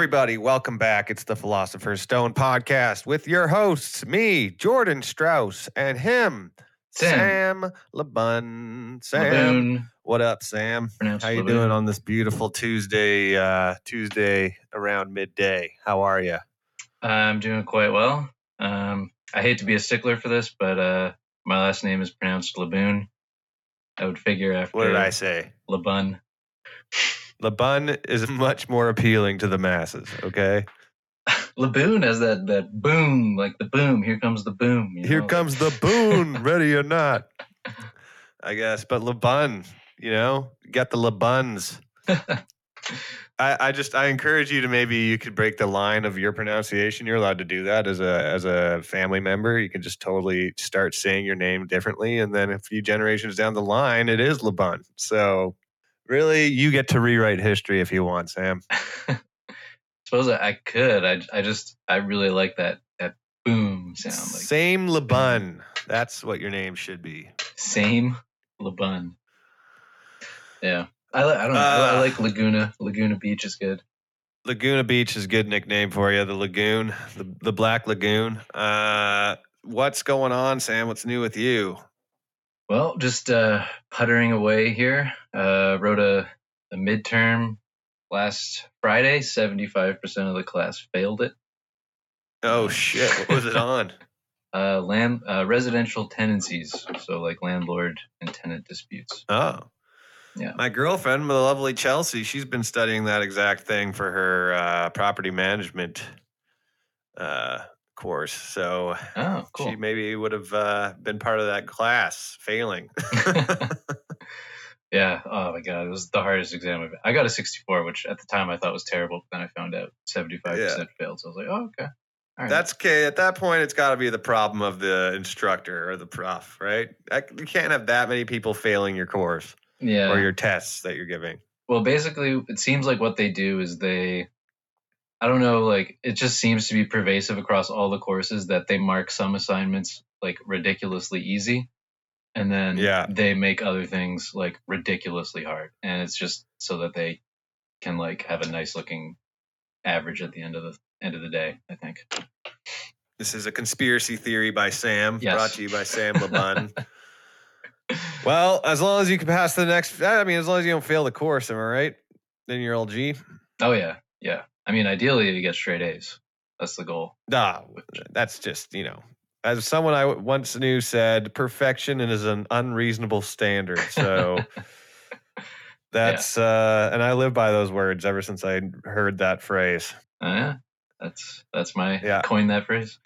Everybody. Welcome back. It's the Philosopher's Stone podcast with your hosts, me, Jordan Strauss, and him, Sam. Sam LeBun. Sam, what up, Sam? How you doing on this beautiful Tuesday? Uh, Tuesday around midday. How are you? I'm doing quite well. Um, I hate to be a stickler for this, but uh, my last name is pronounced Laboon. I would figure after What did I say? Labun. LeBun is much more appealing to the masses. Okay. Laboon has that that boom, like the boom. Here comes the boom. you Here know? comes the boon, ready or not. I guess, but LeBun, you know, got the LeBuns. I, I just I encourage you to maybe you could break the line of your pronunciation. You're allowed to do that as a as a family member. You can just totally start saying your name differently, and then a few generations down the line, it is LeBun. So really, you get to rewrite history if you want, Sam. Suppose I, could. I, I just I really like that that boom sound. Like Same LeBun. That's what your name should be. same Labun. Yeah. I, I don't know. I, I Uh, like Laguna. Laguna Beach is good. Laguna Beach is a good nickname for you. The Lagoon, the, the Black Lagoon. Uh, what's going on, Sam? What's new with you? Well, just uh, puttering away here. Uh, wrote a, a midterm last Friday. Seventy-five percent of the class failed it. Oh shit! What was it on? Uh, land uh, residential tenancies, so like landlord and tenant disputes. Oh, Yeah. My girlfriend, the lovely Chelsea, she's been studying that exact thing for her uh, property management uh, course. So Oh, she maybe would have uh, been part of that class, failing. yeah. Oh my god, it was the hardest exam. I've, I got a sixty-four, which at the time I thought was terrible. But then I found out seventy-five percent failed. So I was like, oh okay. All right. That's okay. At that point, it's got to be the problem of the instructor or the prof, right? You can't have that many people failing your course yeah. or your tests that you're giving. Well, basically, it seems like what they do is they, I don't know, like it just seems to be pervasive across all the courses that they mark some assignments like ridiculously easy, and then Yeah. they make other things like ridiculously hard, and it's just so that they can like have a nice looking average at the end of the end of the day. I think. This is a conspiracy theory by Sam, Yes. brought to you by Sam LeBun. well, as long as you can pass the next, I mean, as long as you don't fail the course, am I right? Then you're LG. Oh yeah, yeah. I mean, ideally, you get straight A's. That's the goal. Nah, that's just, you know, as someone I once knew said, perfection is an unreasonable standard. So that's, uh, and I live by those words ever since I heard that phrase. Uh, yeah, that's that's my Yeah. coined that phrase.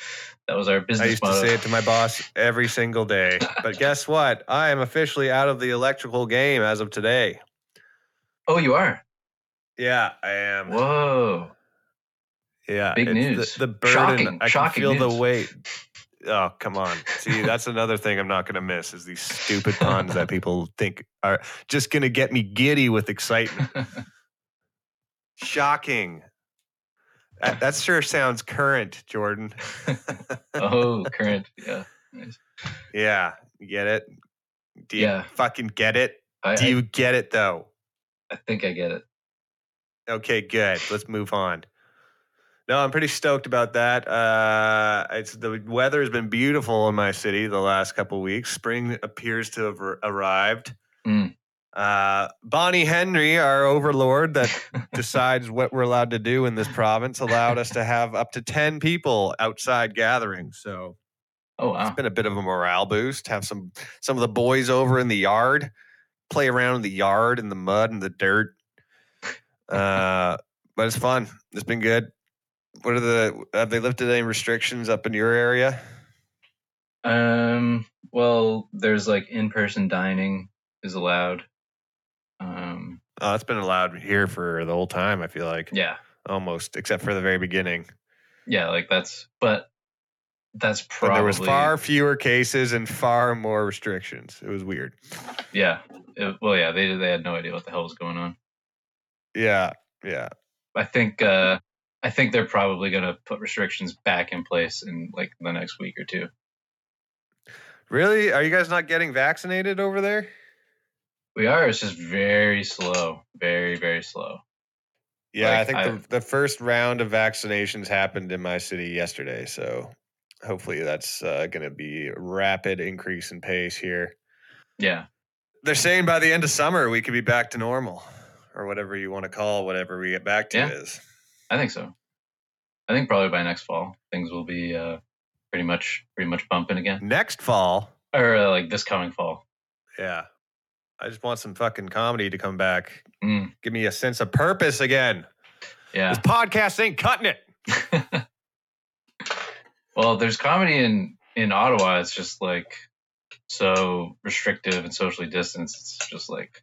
That was our business I used motto. to say it to my boss every single day. But guess what? I am officially out of the electrical game as of today. oh, you are. Yeah, I am. Whoa. Yeah, Big news. The, the burden. Shocking, I shocking can feel news. the weight. Oh, come on. See, that's another thing I'm not going to miss is these stupid puns that people think are just going to get me giddy with excitement. Shocking. That, that sure sounds current, Jordan. oh, current. Yeah. Nice. yeah, you get it? Do you Yeah. fucking get it? I, Do I, you get it though? I think I get it. Okay, good. Let's move on. No, I'm pretty stoked about that. Uh, it's the weather has been beautiful in my city the last couple weeks. Spring appears to have arrived. Mm. Uh, Bonnie Henry, our overlord that decides what we're allowed to do in this province, allowed us to have up to ten people outside gatherings. So Oh, wow. it's been a bit of a morale boost. Have some some of the boys over in the yard, play around in the yard in the mud and the dirt. Uh, but it's fun. It's been good. What are the have they lifted any restrictions up in your area? Um, well, there's like in person dining is allowed. Um, Oh, it's been allowed here for the whole time. I feel like yeah. almost, except for the very beginning. Yeah. Like that's, but that's But probably, there was far fewer cases and far more restrictions. It was weird. yeah. It- well, yeah, they, they had no idea what the hell was going on. Yeah, yeah. I think, uh, I think they're probably going to put restrictions back in place in like the next week or two. Really? Are you guys not getting vaccinated over there? We are. It's just very slow, very very slow. Yeah, Like, I think I- the, the first round of vaccinations happened in my city yesterday. So hopefully that's uh, going to be a rapid increase in pace here. Yeah. They're saying by the end of summer we could be back to normal or whatever you want to call whatever we get back to Yeah. is. I think so. I think probably by next fall things will be uh, pretty much pretty much bumping again, Next fall, or uh, like this coming fall. yeah. I just want some fucking comedy to come back. Mm, Give me a sense of purpose again. yeah. This podcast ain't cutting it. well, there's comedy in in Ottawa. It's just like so restrictive and socially distanced. It's just like,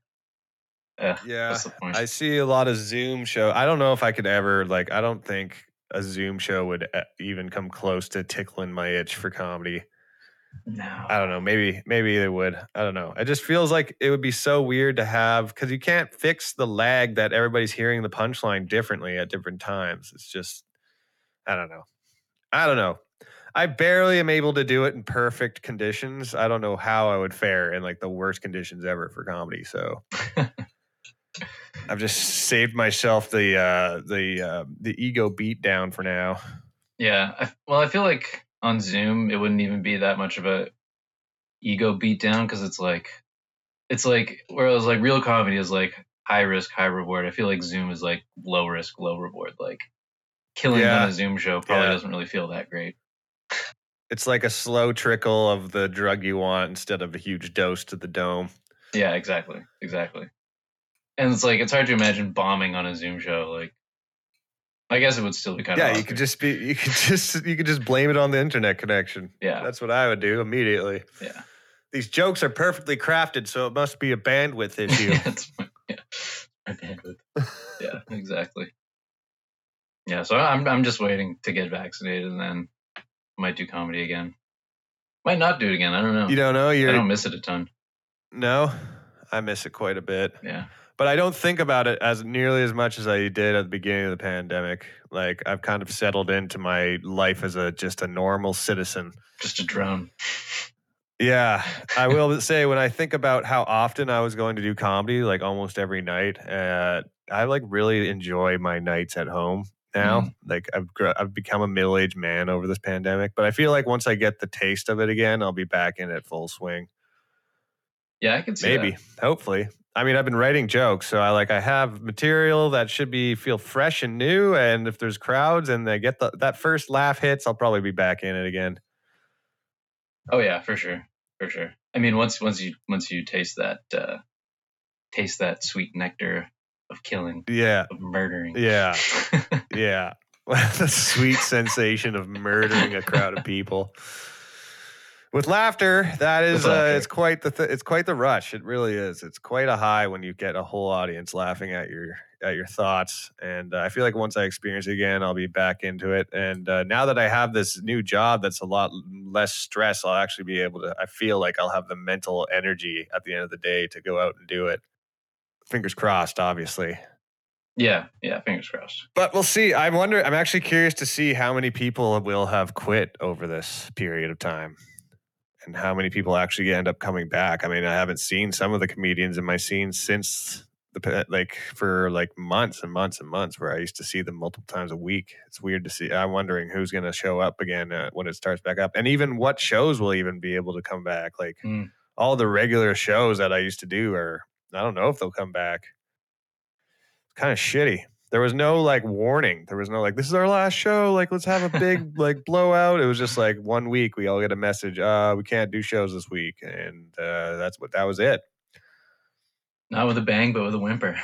eh, Yeah. what's the point? I see a lot of Zoom show. I don't know if I could ever like. I don't think a Zoom show would uh, even come close to tickling my itch for comedy. no. I don't know. Maybe maybe they would. I don't know. It just feels like it would be so weird to have because you can't fix the lag that everybody's hearing the punchline differently at different times. It's just I don't know. I don't know. I barely am able to do it in perfect conditions. I don't know how I would fare in like the worst conditions ever for comedy. So I've just saved myself the uh the uh the ego beat down for now. Yeah. I, well, I feel like on Zoom it wouldn't even be that much of a ego beatdown because it's like it's like whereas like real comedy is like high risk, high reward. I feel like Zoom is like low risk, low reward. Like killing Yeah. on a Zoom show probably Yeah. doesn't really feel that great. It's like a slow trickle of the drug you want instead of a huge dose to the dome. Yeah, exactly, exactly. And it's like it's hard to imagine bombing on a Zoom show. Like, I guess it would still be kind yeah, of yeah. you could just be you could just you could just blame it on the internet connection. yeah, That's what I would do immediately. yeah. These jokes are perfectly crafted, so it must be a bandwidth issue. Yeah, my bandwidth. yeah, exactly. Yeah, so I'm I'm just waiting to get vaccinated and then might do comedy again. Might not do it again. I don't know. you don't know you're don't miss it a ton. no. I miss it quite a bit. Yeah. But I don't think about it as nearly as much as I did at the beginning of the pandemic. Like I've kind of settled into my life as a just a normal citizen. Just a drone. Yeah, I will say when I think about how often I was going to do comedy, like almost every night, uh, I like really enjoy my nights at home now. Like I've gr- I've become a middle aged man over this pandemic, but I feel like once I get the taste of it again, I'll be back in it full swing. Yeah, I can see Maybe, that. hopefully. I mean, I've been writing jokes, so I like I have material that should be feel fresh and new. And if there's crowds and they get the, that first laugh hits, I'll probably be back in it again. Oh yeah, for sure, for sure. I mean, once once you once you taste that uh, taste that sweet nectar of killing, Yeah, of murdering. yeah, yeah. the sweet sensation of murdering a crowd of people with laughter. That is, uh, it's quite the th- it's quite the rush. It really is. It's quite a high when you get a whole audience laughing at your at your thoughts. And uh, I feel like once I experience it again, I'll be back into it. And uh, now that I have this new job, that's a lot less stress. I'll actually be able to. I feel like I'll have the mental energy at the end of the day to go out and do it. Fingers crossed, obviously. yeah, yeah. Fingers crossed. But we'll see. I wonder. I'm actually curious to see how many people will have quit over this period of time, and how many people actually end up coming back. I mean, I haven't seen some of the comedians in my scene since the like for like months and months and months, where I used to see them multiple times a week. It's weird to see. I'm wondering who's going to show up again uh, when it starts back up, and even what shows will even be able to come back. Like Hmm. all the regular shows that I used to do are. I don't know if they'll come back It's kind of shitty. There was no like warning. There was no like, this is our last show. Like, let's have a big like blowout. It was just like one week we all get a message. Uh, we can't do shows this week, and uh, that's what that was it. Not with a bang, but with a whimper.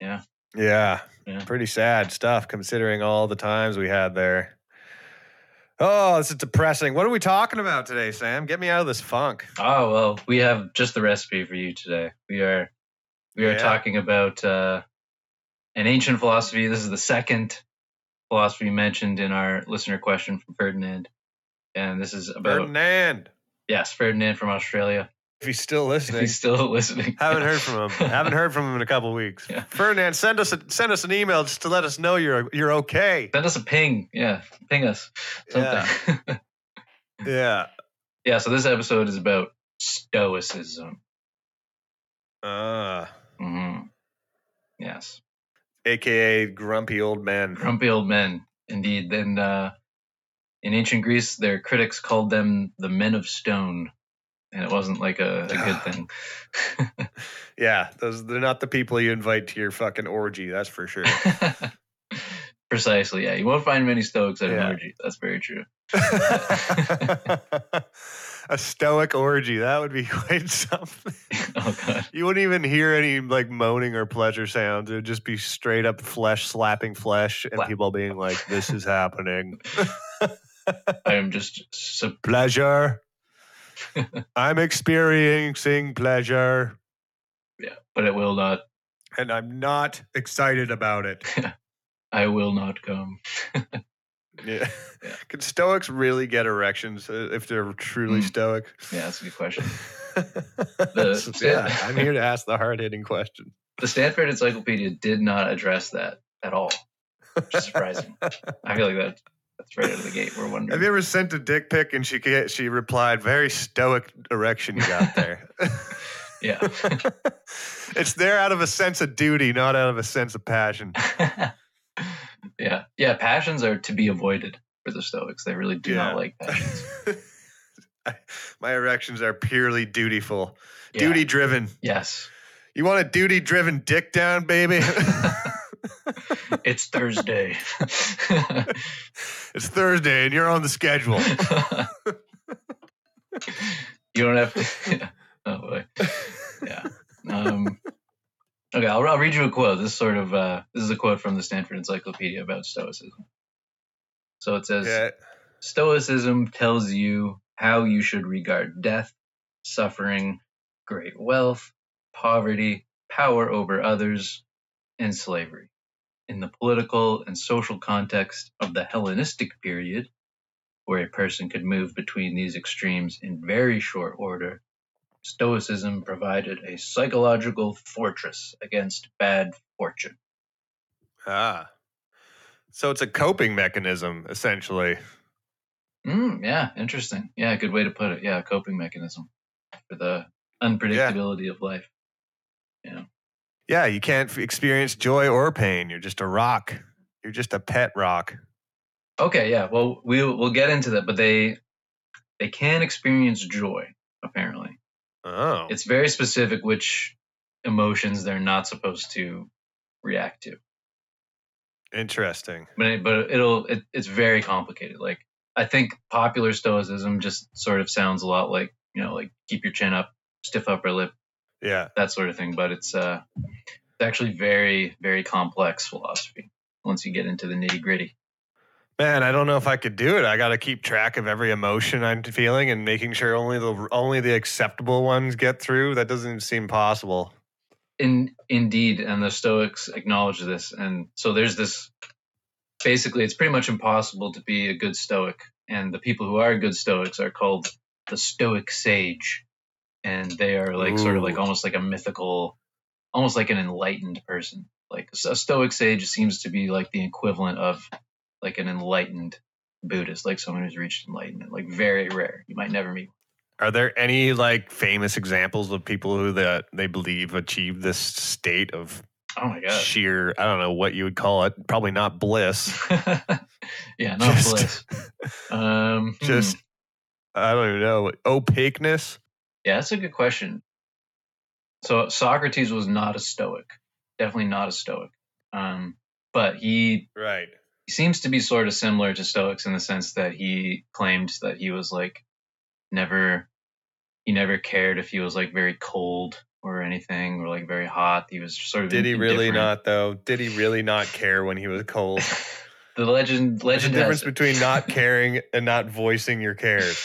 Yeah, Yeah. pretty sad stuff considering all the times we had there. Oh, this is depressing. What are we talking about today, Sam? Get me out of this funk. Oh well, we have just the recipe for you today. We are we are Yeah. talking about uh, an ancient philosophy. This is the second philosophy mentioned in our listener question from Ferdinand, and this is about Ferdinand, yes, Ferdinand from Australia. if he's still If listening. he's still listening, Haven't heard from him. Haven't heard from him in a couple weeks. Yeah. Ferdinand, send us a, send us an email just to let us know you're you're okay. Send us a ping. Yeah, ping us. Something. Yeah. yeah. So this episode is about stoicism. Uh, Mm-hmm. Yes. Aka grumpy old men. Grumpy old men, indeed. Then uh, in ancient Greece, their critics called them the men of stone, and it wasn't like a, a good thing. Yeah, those they're not the people you invite to your fucking orgy. That's for sure. Precisely, yeah. You won't find many Stoics at Yeah. an orgy. That's very true. a stoic orgy that would be quite something. Oh god. You wouldn't even hear any like moaning or pleasure sounds. It would just be straight up flesh slapping flesh and people being like, "This is happening." I am just so pleasure. I'm experiencing pleasure, yeah, but it will not. and I'm not excited about it. I will not come. Yeah. Yeah. Can Stoics really get erections uh, if they're truly Mm. stoic? Yeah, that's a good question. So, yeah, I'm here to ask the hard hitting question. The Stanford Encyclopedia did not address that at all. Which is surprising. I feel like that that's right out of the gate. We're wondering. Have you ever sent a dick pic and she she replied, "Very stoic erection you got there." yeah. it's there out of a sense of duty, not out of a sense of passion. Yeah. Yeah. Passions are to be avoided for the Stoics. They really do Yeah. not like passions. My erections are purely dutiful, Yeah. duty driven. Yes. You want a duty driven dick down, baby? It's Thursday. it's Thursday and you're on the schedule. you don't have to. Yeah. Oh boy. Yeah. Um, okay, I'll, I'll read you a quote. This is sort of uh, this is a quote from the Stanford Encyclopedia about Stoicism. So it says, Yeah. Stoicism tells you how you should regard death, suffering, great wealth, poverty, power over others, and slavery. In the political and social context of the Hellenistic period, where a person could move between these extremes in very short order, Stoicism provided a psychological fortress against bad fortune. Ah. So it's a coping mechanism, essentially. Mm, yeah, interesting. Yeah, good way to put it. Yeah, a coping mechanism for the unpredictability of life. Yeah, Yeah, you can't experience joy or pain. You're just a rock. You're just a pet rock. Okay, yeah. Well, we'll we'll get into that, but they they can experience joy. Apparently, Oh. it's very specific which emotions they're not supposed to react to. Interesting. But it, but it'll it, it's very complicated. Like I think popular Stoicism just sort of sounds a lot like you know like keep your chin up, stiff upper lip, Yeah. that sort of thing. But it's uh it's actually very very complex philosophy once you get into the nitty gritty. Man, I don't know if I could do it. I got to keep track of every emotion I'm feeling and making sure only the only the acceptable ones get through. That doesn't seem possible. In indeed, and the Stoics acknowledge this, and so there's this. Basically, it's pretty much impossible to be a good Stoic, and the people who are good Stoics are called the Stoic sage, and they are like sort of like almost like a mythical, almost like an enlightened person. Like a Stoic sage seems to be like the equivalent of like an enlightened Buddhist, like someone who's reached enlightenment. Like very rare. You might never meet. Are there any like famous examples of people who that they believe achieved this state of Oh my god. sheer I don't know what you would call it. Probably not bliss. yeah, not Just- bliss. Um, hmm. Just I don't even know opaqueness. yeah, that's a good question. So Socrates was not a Stoic, definitely not a Stoic. Um, but he Right. Seems to be sort of similar to Stoics in the sense that he claimed that he was like never he never cared if he was like very cold or anything or like very hot. He was sort of Did he really not though? Did he really not care when he was cold? the legend There's a legend difference has it. between not caring and not voicing your cares.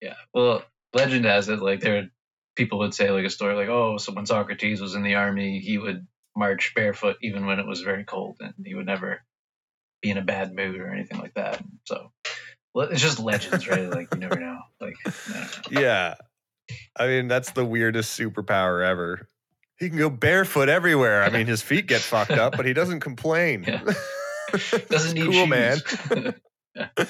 Yeah. Well, legend has it like there people would say like a story like, oh, so when Socrates was in the army, he would march barefoot even when it was very cold, and he would never be in a bad mood or anything like that. So it's just legends, right? Like you never know. Like I don't know. Yeah. I mean, that's the weirdest superpower ever. He can go barefoot everywhere. I mean, his feet get fucked up, but he doesn't complain. Yeah. Doesn't need cool, shoes. man.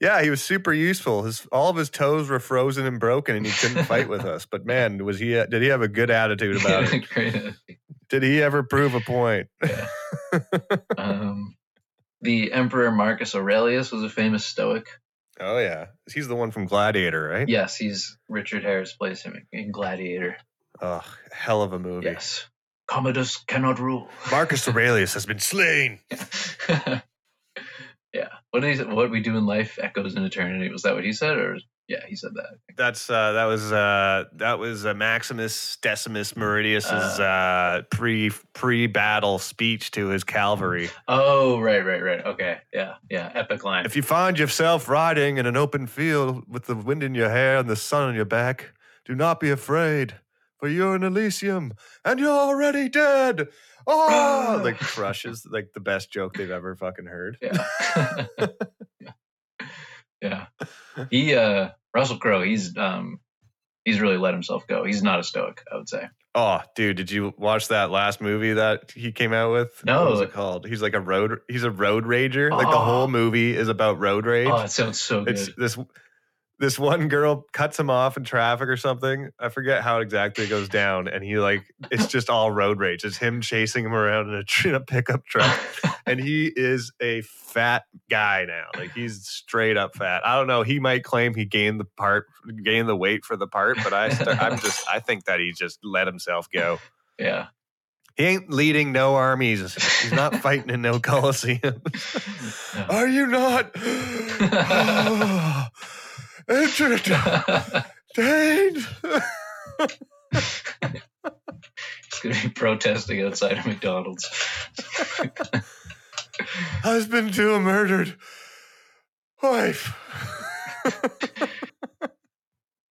Yeah, he was super useful. His all of his toes were frozen and broken, and he couldn't fight with us. But man, was he? Did he have a good attitude about it? Great. Did he ever prove a point? Yeah. um, the Emperor Marcus Aurelius was a famous Stoic. oh yeah, he's the one from Gladiator, right? Yes, he's Richard Harris plays him in Gladiator. Oh, hell of a movie. Yes, Commodus cannot rule. Marcus Aurelius has been slain. yeah, what did he, what we do in life echoes in eternity. Was that what he said, or yeah, he said that. That's uh, that was uh, that was uh, Maximus Decimus Meridius's uh, pre pre battle speech to his cavalry. Oh, right, right, right. Okay, yeah, yeah. Epic line. If you find yourself riding in an open field with the wind in your hair and the sun on your back, do not be afraid, for you're in Elysium and you're already dead. Oh, like crushes like the best joke they've ever fucking heard. yeah. yeah. He uh Russell Crowe, he's um he's really let himself go. He's not a stoic, I would say. Oh, dude, did you watch that last movie that he came out with? No. What was it called? He's like a road he's a road rager. Like the Oh. whole movie is about road rage. Oh, it sounds so good. it's this this one girl cuts him off in traffic or something. I forget how exactly it goes down, and he like it's just all road rage. It's him chasing him around in a, in a pickup truck, and he is a fat guy now. Like he's straight up fat. I don't know. He might claim he gained the part, gained the weight for the part, but I st- I'm just I think that he just let himself go. yeah. He ain't leading no armies. He's not fighting in no coliseum. Are you not? Oh. Entertained. He's gonna be protesting outside of McDonald's. Husband to a murdered wife.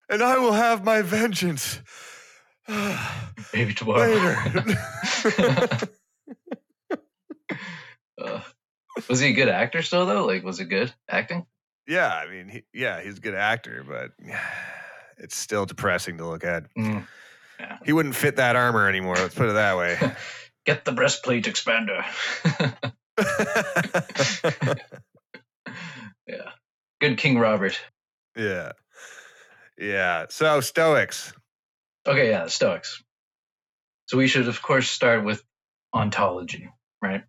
and I will have my vengeance Maybe tomorrow. later. Uh, was he a good actor still though? Like was it good acting? Yeah, I mean, he, yeah, he's a good actor, but it's still depressing to look at. Mm. He wouldn't fit that armor anymore. Let's put it that way. Get the breastplate expander. yeah. Good King Robert. yeah. Yeah. So, Stoics. Okay, yeah, Stoics. So we should of course start with ontology, right?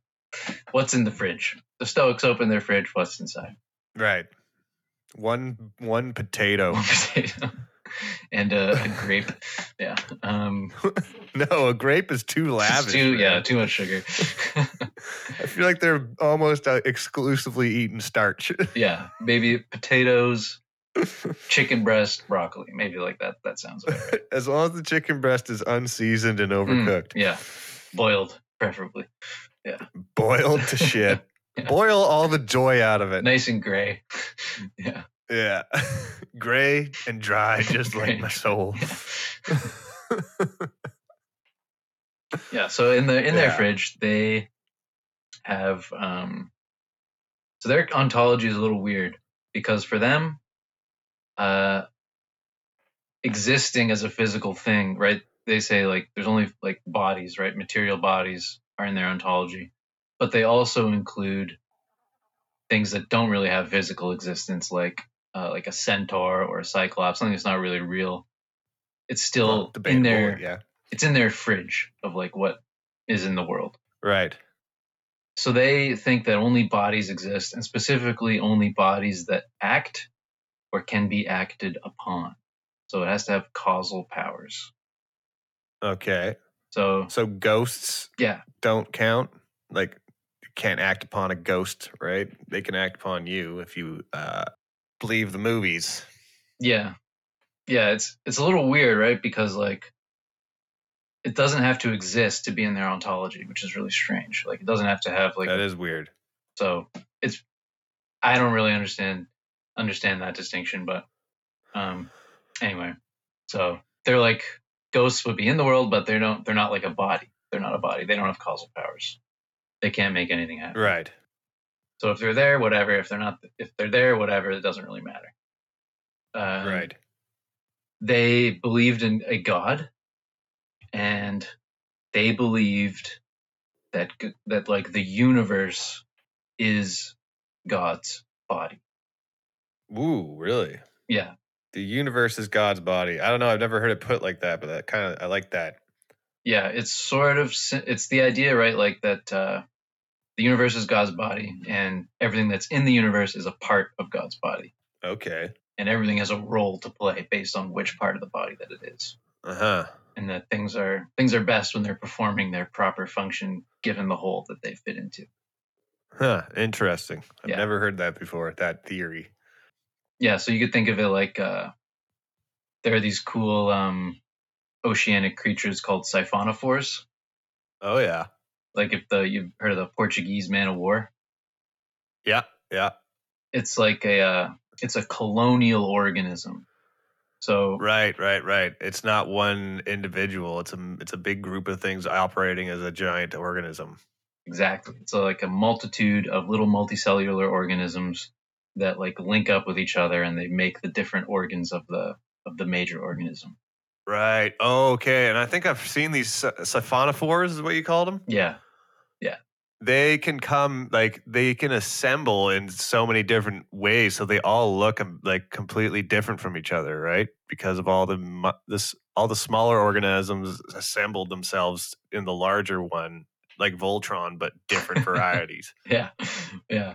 What's in the fridge? The Stoics open their fridge, what's inside? Right. One one potato. One potato and a, a grape. Yeah. Um no, a grape is too lavish. too, man. yeah, too much sugar. I feel like they're almost uh, exclusively eating starch. yeah, maybe potatoes, chicken breast, broccoli. Maybe like that. That sounds right. as long as the chicken breast is unseasoned and Mm, overcooked, yeah, boiled preferably. Yeah, boiled to shit. Yeah. Boil all the joy out of it. Nice and gray. yeah. Yeah. Gray and dry, just Gray like my soul. Yeah. So in the in their Yeah. fridge, they have um so their ontology is a little weird because for them, uh existing as a physical thing, right? They say like there's only like bodies, right? Material bodies are in their ontology. But they also include things that don't really have physical existence, like uh, like a centaur or a cyclops, something that's not really real. It's still Well, in their yeah. it's in their fridge of like what is in the world. Right. So they think that only bodies exist, and specifically only bodies that act or can be acted upon. So it has to have causal powers. Okay. So So ghosts yeah, don't count. Like can't act upon a ghost, right? They can act upon you if you uh believe the movies. yeah, yeah. It's it's a little weird, right? Because like it doesn't have to exist to be in their ontology, which is really strange. Like it doesn't have to have like that is weird. So it's I don't really understand understand that distinction, but um anyway. So they're like ghosts would be in the world, but they don't they're not like a body. They're not a body. They don't have causal powers. They can't make anything happen. Right. So if they're there, whatever. If they're not if they're there, whatever, it doesn't really matter. Um, right. They believed in a god and they believed that that like the universe is God's body. Ooh, really? Yeah. The universe is God's body. I don't know. I've never heard it put like that, but that kind of I like that. Yeah, it's sort of it's the idea, right? Like that uh the universe is God's body, and everything that's in the universe is a part of God's body, Okay. and everything has a role to play based on which part of the body that it is. Uh huh. And that things are things are best when they're performing their proper function given the whole that they fit into. Huh. Interesting. I've Yeah. never heard that before. That theory. Yeah, so you could think of it like uh, there are these cool um, oceanic creatures called siphonophores. Oh yeah. Like if the you've heard of the Portuguese man of war, Yeah. Yeah. it's like a uh, it's a colonial organism. So Right. Right. Right. It's not one individual. It's a it's a big group of things operating as a giant organism. exactly, it's like a multitude of little multicellular organisms that like link up with each other and they make the different organs of the of the major organism. Right. Okay. And I think I've seen these siphonophores, is what you called them. Yeah, Yeah. They can come like they can assemble in so many different ways, so they all look like completely different from each other, right? Because of all the this all the smaller organisms assembled themselves in the larger one, like Voltron, but different varieties. yeah, yeah,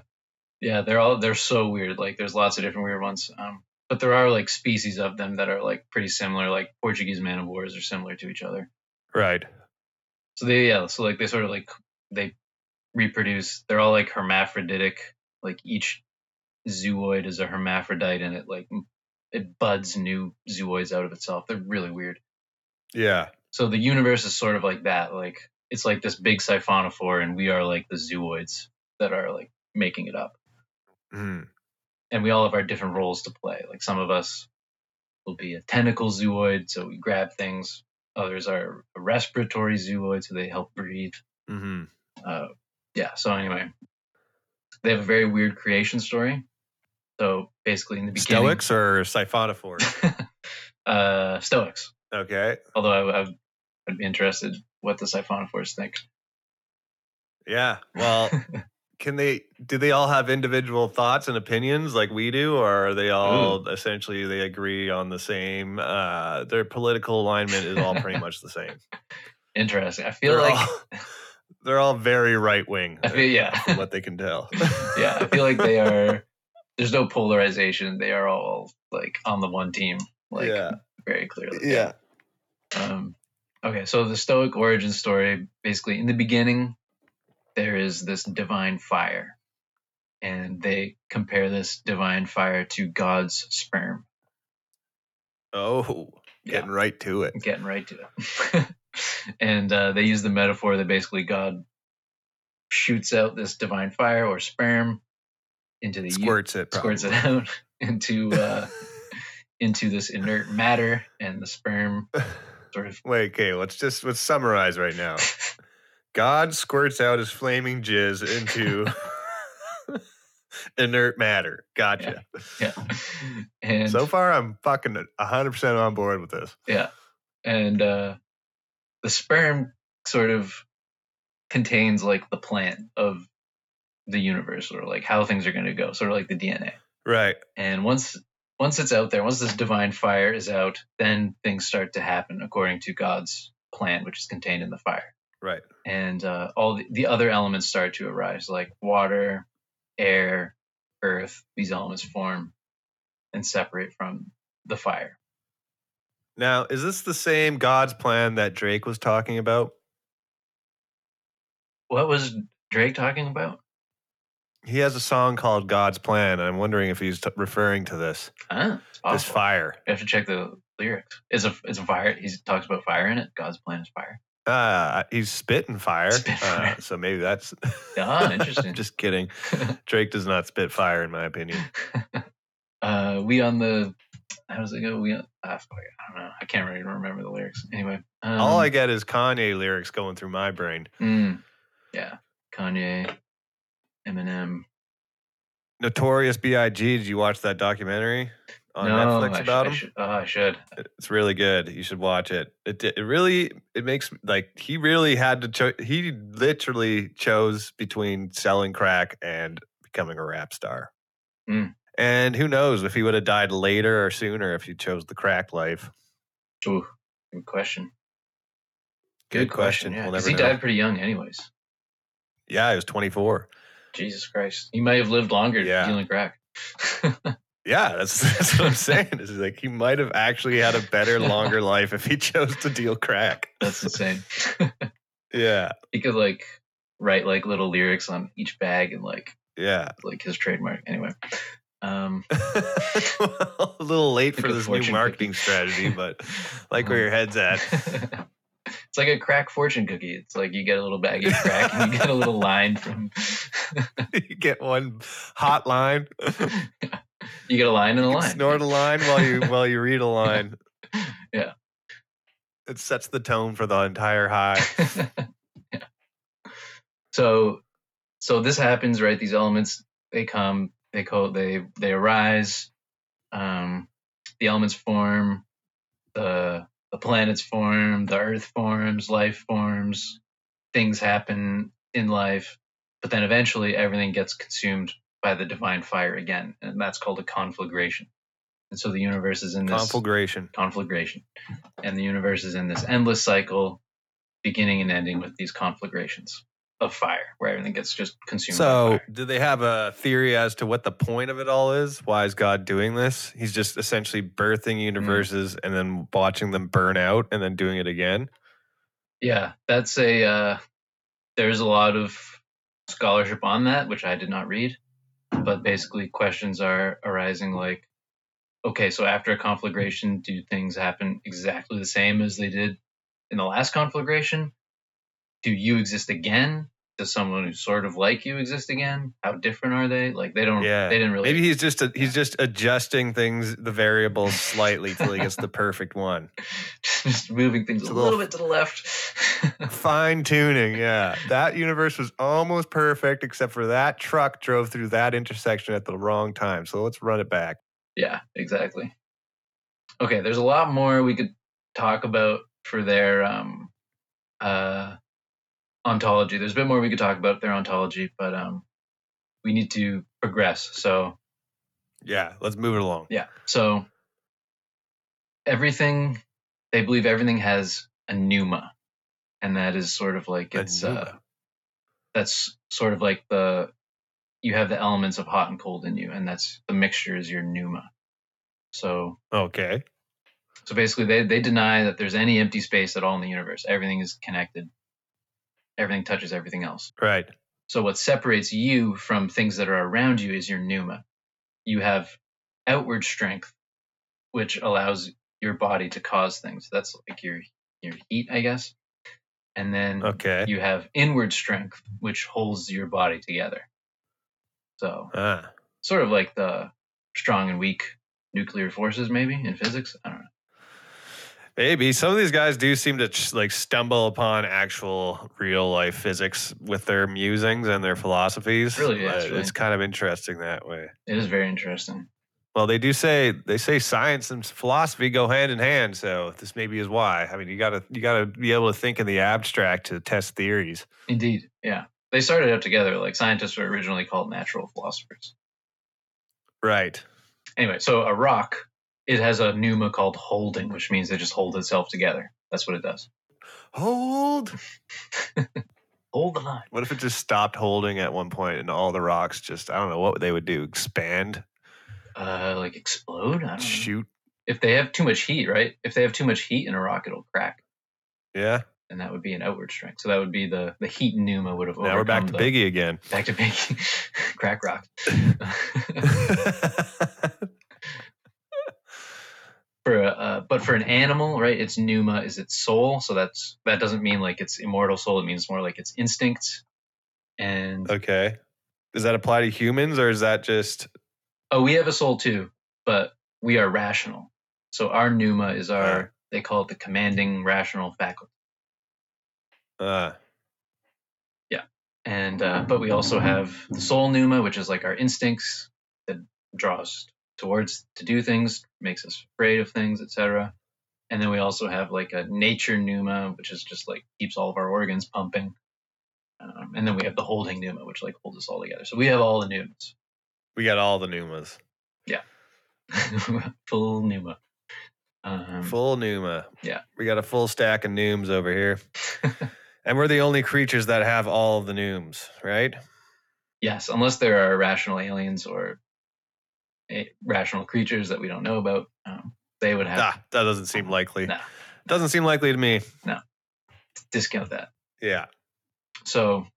yeah. They're all they're so weird. Like there's lots of different weird ones. Um, but there are like species of them that are like pretty similar. Like Portuguese man of wars are similar to each other. Right. So they yeah. So like they sort of like they reproduce. They're all like hermaphroditic. Like each zooid is a hermaphrodite, and it like it buds new zooids out of itself. They're really weird. Yeah. So the universe is sort of like that. Like it's like this big siphonophore, and we are like the zooids that are like making it up. Mm. And we all have our different roles to play. Like some of us will be a tentacle zooid, so we grab things. Others are a respiratory zooid, so they help breathe. hmm Uh, yeah. So anyway, they have a very weird creation story. So basically, in the beginning, Stoics or siphonophores? uh, Stoics. okay. Although I, I, I'd be interested what the siphonophores think. Yeah. Well, can they? Do they all have individual thoughts and opinions like we do, or are they all essentially they agree on the same? Uh, their political alignment is all pretty much the same. Interesting. I feel They're like all, they're all very right wing. I feel yeah. from what they can tell. yeah, I feel like they are. There's no polarization. They are all like on the one team, like yeah. very clearly. Yeah. Um, okay, so the Stoic origin story basically in the beginning, there is this divine fire, and they compare this divine fire to God's sperm. Oh, Yeah. getting right to it. Getting right to it. and uh, they use the metaphor that basically God shoots out this divine fire or sperm into the u- Squirts it. squirts it out into uh, into this inert matter, and the sperm sort of Wait, okay. Let's just let's summarize right now. God squirts out his flaming jizz into inert matter. Gotcha. yeah, and So far, I'm fucking 100% on board with this. yeah, and uh, the sperm sort of contains like the plan of the universe or like how things are going to go, sort of like the DNA. Right. And once once it's out there, once this divine fire is out, then things start to happen according to God's plan, which is contained in the fire. Right. and uh, all the, the other elements start to arise, like water, air, earth. These elements form and separate from the fire. Now, is this the same God's plan that Drake was talking about? What was Drake talking about? He has a song called God's Plan. and I'm wondering if he's t- referring to this? It's this fire. You have to check the lyrics. It's a it's a fire. He talks about fire in it. God's plan is fire. Uh, he's spitting fire. Spit fire. Uh, so maybe that's. Ah, interesting. Just kidding. Drake does not spit fire, in my opinion. uh, we on the how does it go? We on, ah, I don't know. I can't really remember the lyrics. Anyway, um, All I get is Kanye lyrics going through my brain. mm, yeah, Kanye, Eminem. Notorious B.I.G. Did you watch that documentary on no, Netflix I about sh- I him? should- oh, I should. It's really good. You should watch it. It it really it makes like he really had to cho- he literally chose between selling crack and becoming a rap star. Mm. And who knows if he would have died later or sooner if he chose the crack life. Ooh, good question. Good, question. Yeah, We'll he know. died pretty young, anyways. Yeah, he was 24. Jesus Christ. He may have lived longer Yeah. dealing crack. Yeah, that's that's what I'm saying. Is like he might have actually had a better, longer life if he chose to deal crack. That's insane. Yeah, he could like write like little lyrics on each bag and like yeah. like his trademark. Anyway. Um a little late for this new marketing strategy, but like where your head's at. it's like a crack fortune cookie. It's like you get a little bag of crack and you get a little line from you get one hot line, you get a line and a line. snort a line while you while you read a line. Yeah. It sets the tone for the entire high. yeah. So so this happens, right? These elements they come, they co they they arise, um, the elements form, the the planets form, the earth forms, life forms, things happen in life, but then eventually everything gets consumed by the divine fire again, and that's called a conflagration. And so the universe is in this Conflagration. conflagration. And the universe is in this endless cycle, beginning and ending with these conflagrations of fire, where everything gets just consumed. So, do they have a theory as to what the point of it all is? Why is God doing this? He's just essentially birthing universes and then watching them burn out and then doing it again. yeah, that's a. Uh, there's a lot of scholarship on that, which I did not read, but basically questions are arising like, okay, so after a conflagration, do things happen exactly the same as they did in the last conflagration? Do you exist again? Does someone who's sort of like you exist again? How different are they? Like they don't. Yeah. They didn't really. Maybe he's just a, he's just adjusting things, the variables slightly till he gets the perfect one. just moving things It's a a little, little- bit to the left. Fine tuning, yeah. That universe was almost perfect, except for that truck drove through that intersection at the wrong time. So let's run it back. yeah, exactly. Okay, there's a lot more we could talk about for their um, uh, ontology. There's a bit more we could talk about their ontology, but um, we need to progress. So Yeah, let's move it along. Yeah. So everything they believe everything has a pneuma, and that is sort of like it's uh, that's sort of like the you have the elements of hot and cold in you, and that's the mixture is your pneuma. So Okay. so basically they they deny that there's any empty space at all in the universe. Everything is connected. Everything touches everything else. Right. So what separates you from things that are around you is your pneuma. You have outward strength, which allows your body to cause things. That's like your your heat, I guess. And then Okay. you have inward strength, which holds your body together. So Ah. sort of like the strong and weak nuclear forces, maybe in physics. I don't know. Maybe some of these guys do seem to like stumble upon actual real life physics with their musings and their philosophies. Really, Uh, actually. it's kind of interesting that way. It is very interesting. Well, they do say they say science and philosophy go hand in hand, so this maybe is why. I mean, you gotta you gotta be able to think in the abstract to test theories. Indeed, yeah. They started out together. Like scientists were originally called natural philosophers. Right. Anyway, so a rock, it has a pneuma called holding, which means it just holds itself together. That's what it does. Hold. Hold the line. What if it just stopped holding at one point and all the rocks just I don't know what they would do expand, Uh, like explode? I don't know. shoot. If they have too much heat, right? If they have too much heat in a rock, it'll crack, Yeah. and that would be an outward strength. So that would be the the heat pneuma would have. Now we're back to the- Biggie again. Back to Biggie, crack rock. for a, uh, but for an animal, right? Its pneuma is its soul. So that's that doesn't mean like it's immortal soul. It means more like its instincts. And okay. Does that apply to humans or is that just oh, we have a soul too, but we are rational. So our pneuma is our Ah. they call it the commanding rational faculty. uh Yeah, And uh, but we also have the soul pneuma, which is like our instincts that draws towards to do things, makes us afraid of things, etc. And then we also have like a nature pneuma, which is just like keeps all of our organs pumping. Um, and then we have the holding pneuma, which like holds us all together. So we have all the pneumas, we got all the pneumas. Yeah. full pneuma. Um, Full pneuma. Yeah. We got a full stack of neumes over here. And we're the only creatures that have all of the nooms, right? Yes, unless there are rational aliens or rational creatures that we don't know about, um, they would have Ah, that doesn't seem likely. No. Doesn't seem likely to me. No. Discount that. Yeah. So,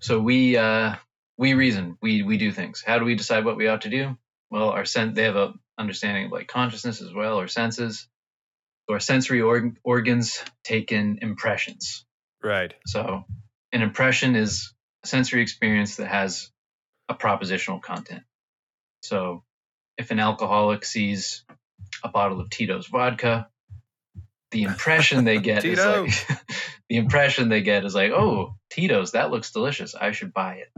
so we uh, we reason, we we do things. How do we decide what we ought to do? Well, our sen- they have a understanding of like consciousness as well, or senses. So our sensory org- organs take in impressions. Right. So, an impression is a sensory experience that has a propositional content. So, if an alcoholic sees a bottle of Tito's vodka, the impression they get is like the impression they get is like, "Oh, Tito's, that looks delicious. I should buy it."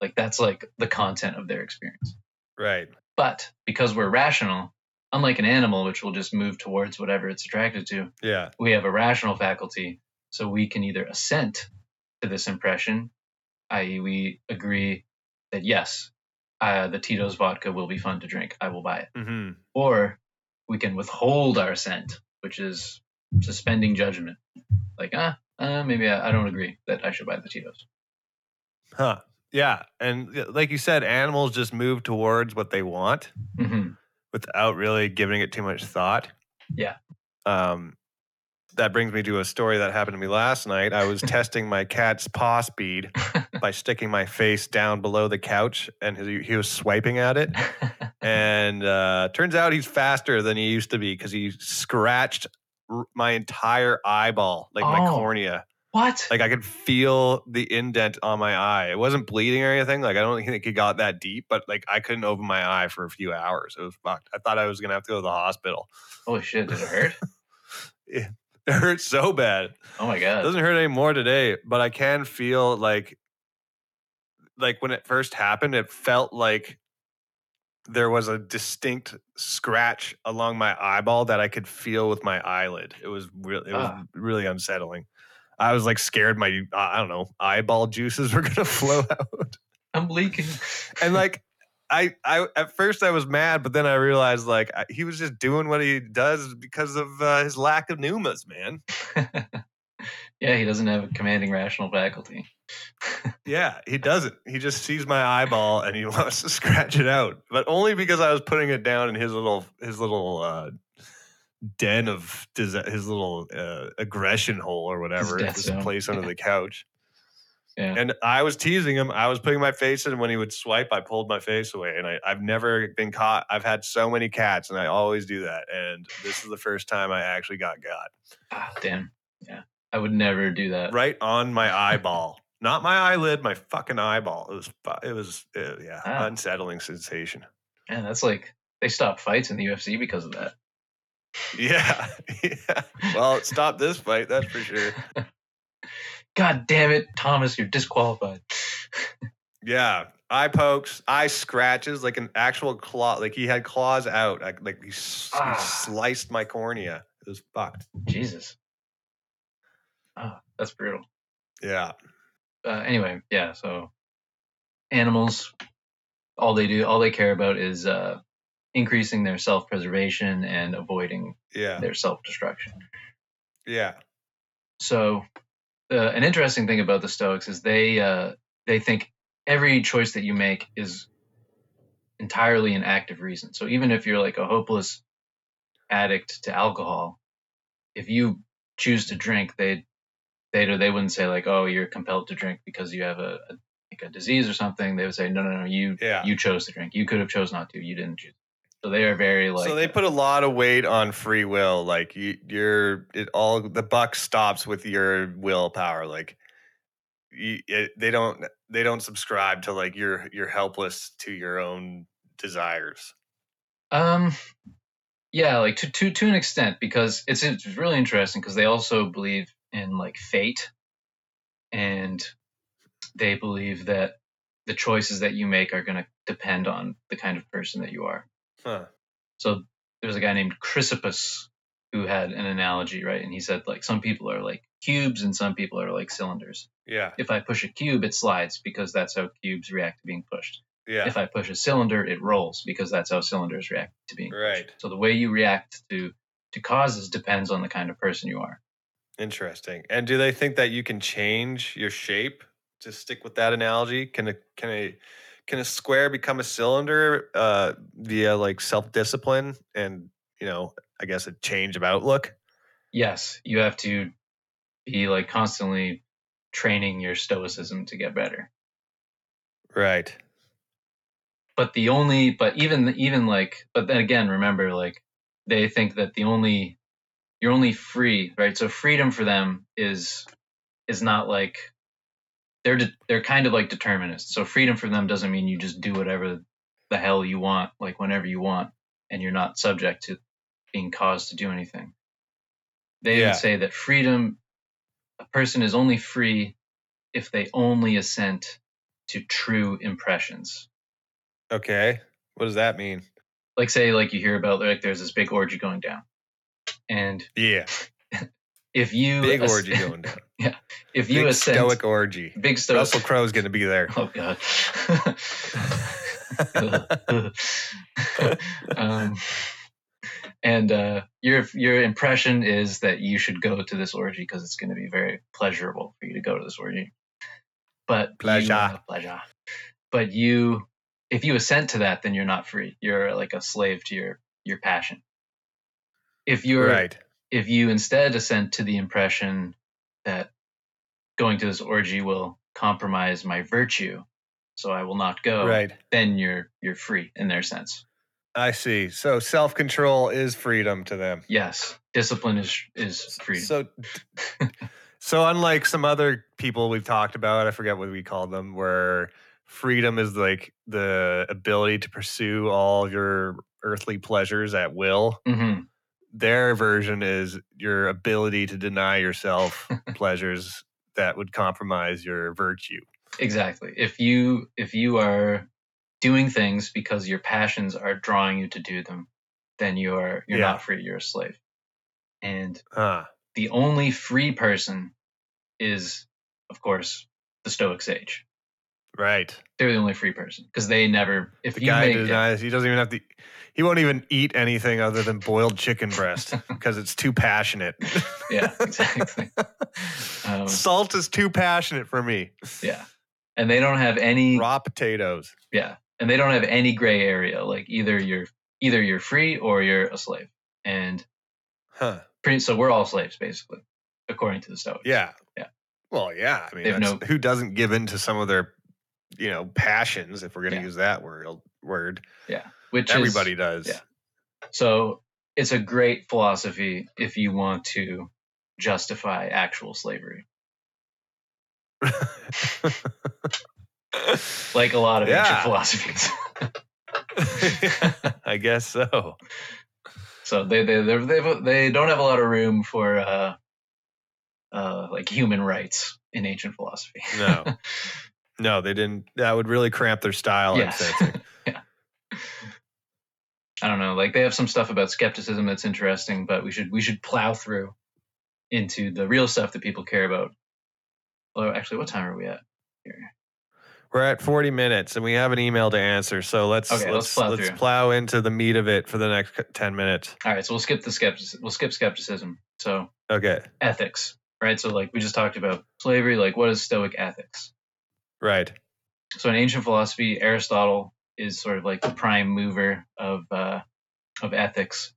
Like that's like the content of their experience. Right. But because we're rational, unlike an animal which will just move towards whatever it's attracted to, Yeah. we have a rational faculty, so we can either assent to this impression, i.e., we agree that yes, uh, the Tito's vodka will be fun to drink, I will buy it, Mm-hmm. or we can withhold our assent, which is suspending judgment, like ah, uh, maybe I, I don't agree that I should buy the Tito's. Huh. Yeah. And like you said, animals just move towards what they want hmm without really giving it too much thought. Yeah. Um, that brings me to a story that happened to me last night. I was testing my cat's paw speed by sticking my face down below the couch, and he, he was swiping at it. And uh, turns out he's faster than he used to be because he scratched r- my entire eyeball, like my Oh. cornea. what? Like I could feel the indent on my eye. It wasn't bleeding or anything. Like I don't think it got that deep, but like I couldn't open my eye for a few hours. It was fucked. I thought I was gonna have to go to the hospital. Holy shit! Did it hurt? It hurt so bad. Oh my god! It god! doesn't hurt anymore today, but I can feel like like when it first happened, it felt like there was a distinct scratch along my eyeball that I could feel with my eyelid. It was really it was Ah. really unsettling. I was like scared my I don't know, eyeball juices were going to flow out. I'm leaking. And like I, I at first I was mad, but then I realized like I, he was just doing what he does because of uh, his lack of numas, man. yeah, he doesn't have a commanding rational faculty. Yeah, he doesn't. He just sees my eyeball and he wants to scratch it out, but only because I was putting it down in his little his little uh, den of his little uh, aggression hole or whatever. This zone. place under the couch. Yeah. And I was teasing him. I was putting my face in. and When he would swipe, I pulled my face away. And I, I've never been caught. I've had so many cats, and I always do that. And this is the first time I actually got got Ah, damn. Yeah. I would never do that. right on my eyeball, not my eyelid, my fucking eyeball. It was, it was, uh, yeah, Ah. unsettling sensation. Man, that's like they stop fights in the UFC because of that. Yeah, yeah. Well, it stopped this fight, that's for sure. God damn it, Thomas, you're disqualified. Yeah, eye pokes, eye scratches, like an actual claw. Like he had claws out. Like, like he, s- he Ah. sliced my cornea. It was fucked. Jesus. Oh, that's brutal. Yeah. Uh, anyway, yeah, so animals, all they do, all they care about is uh, increasing their self preservation and avoiding Yeah. their self destruction. Yeah. So, uh, an interesting thing about the Stoics is they uh, they think every choice that you make is entirely an act of reason. So even if you're like a hopeless addict to alcohol, if you choose to drink, they they they wouldn't say like, oh, you're compelled to drink because you have a, a like a disease or something. They would say, no, no, no, you Yeah. you chose to drink. You could have chose not to. You didn't choose. So they are very like so they put a lot of weight on free will. Like you, you're it all the buck stops with your willpower. Like you, it, they don't they don't subscribe to like you're you're helpless to your own desires. Um, yeah, like to to to an extent because it's it's really interesting because they also believe in like fate, and they believe that the choices that you make are going to depend on the kind of person that you are. Huh. So there was a guy named Chrysippus who had an analogy, right? And he said like some people are like cubes and some people are like cylinders. Yeah. If I push a cube, it slides because that's how cubes react to being pushed. Yeah. If I push a cylinder, it rolls because that's how cylinders react to being pushed. Right. So the way you react to to causes depends on the kind of person you are. Interesting. And do they think that you can change your shape? To stick with that analogy, can a can a can a square become a cylinder uh, via like self discipline and you know I guess a change of outlook? Yes, you have to be like constantly training your stoicism to get better. Right. But the only but even even like but then again remember like they think that the only you're only free, right? So freedom for them is is not like they're de- they're kind of like determinists. So freedom for them doesn't mean you just do whatever the hell you want, like whenever you want, and you're not subject to being caused to do anything. They Yeah. would say that freedom, a person is only free if they only assent to true impressions. Okay. What does that mean? Like say, like you hear about like there's this big orgy going down, and Yeah. if you Big ass- orgy going down. Yeah, if you Big assent, stoic orgy. big stoic, Russell Crowe's going to be there. oh god. um, and uh, your your impression is that you should go to this orgy because it's going to be very pleasurable for you to go to this orgy. But you- Pleasure. uh, pleasure. But you, if you assent to that, then you're not free. You're like a slave to your your passion. If you're right. if you instead assent to the impression that going to this orgy will compromise my virtue, so I will not go, Right. then you're you're free in their sense. I see. So self control is freedom to them. Yes, discipline is is freedom. So, so unlike some other people we've talked about, I forget what we called them, where freedom is like the ability to pursue all of your earthly pleasures at will. hmm Their version is your ability to deny yourself pleasures that would compromise your virtue. Exactly. If you if you are doing things because your passions are drawing you to do them, then you are you're Yeah. not free. You're a slave. And Huh. the only free person is, of course, the Stoic sage. Right. They're the only free person because they never. If The guy denies he doesn't even have to. He won't even eat anything other than boiled chicken breast because it's too passionate. yeah, exactly. Um, Salt is too passionate for me. yeah, and they don't have any. Raw potatoes. Yeah, and they don't have any gray area. Like either you're either you're free or you're a slave, and Huh. pretty. So we're all slaves basically, according to the Stoics. Yeah. Yeah. Well, yeah. I mean, no- who doesn't give in to some of their, you know, passions? If we're going to Yeah. use that word, word, yeah, which everybody is, does. yeah. So it's a great philosophy if you want to justify actual slavery, like a lot of ancient philosophies. I guess so. So they they they they don't have a lot of room for uh, uh, like human rights in ancient philosophy. No. No, they didn't. That would really cramp their style. Yes. sensing. I don't know. Like they have some stuff about skepticism that's interesting, but we should we should plow through into the real stuff that people care about. Well, actually, what time are we at here? We're at 40 minutes and we have an email to answer. So let's Okay, let's let's plow let's plow into the meat of it for the next 10 minutes. All right, so we'll skip the skepticism. We'll skip skepticism. So Okay. ethics, right? So like we just talked about slavery. Like what is Stoic ethics? Right. so in ancient philosophy, Aristotle is sort of like the prime mover of uh, of ethics,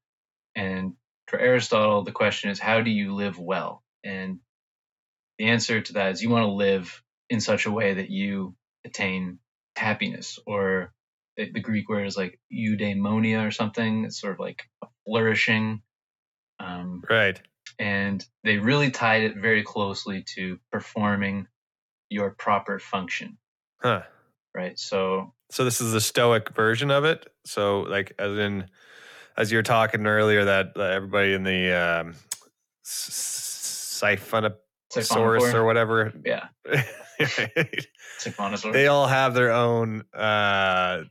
and for Aristotle, the question is, how do you live well? And the answer to that is, you want to live in such a way that you attain happiness, or the, the Greek word is like eudaimonia or something. It's sort of like a flourishing. Um, Right. and they really tied it very closely to performing your proper function Huh. right? So So this is the stoic version of it. So like as in as you were talking earlier that, that everybody in the um siphonosaurus or whatever yeah, Siphonosaurus. they all have their own uh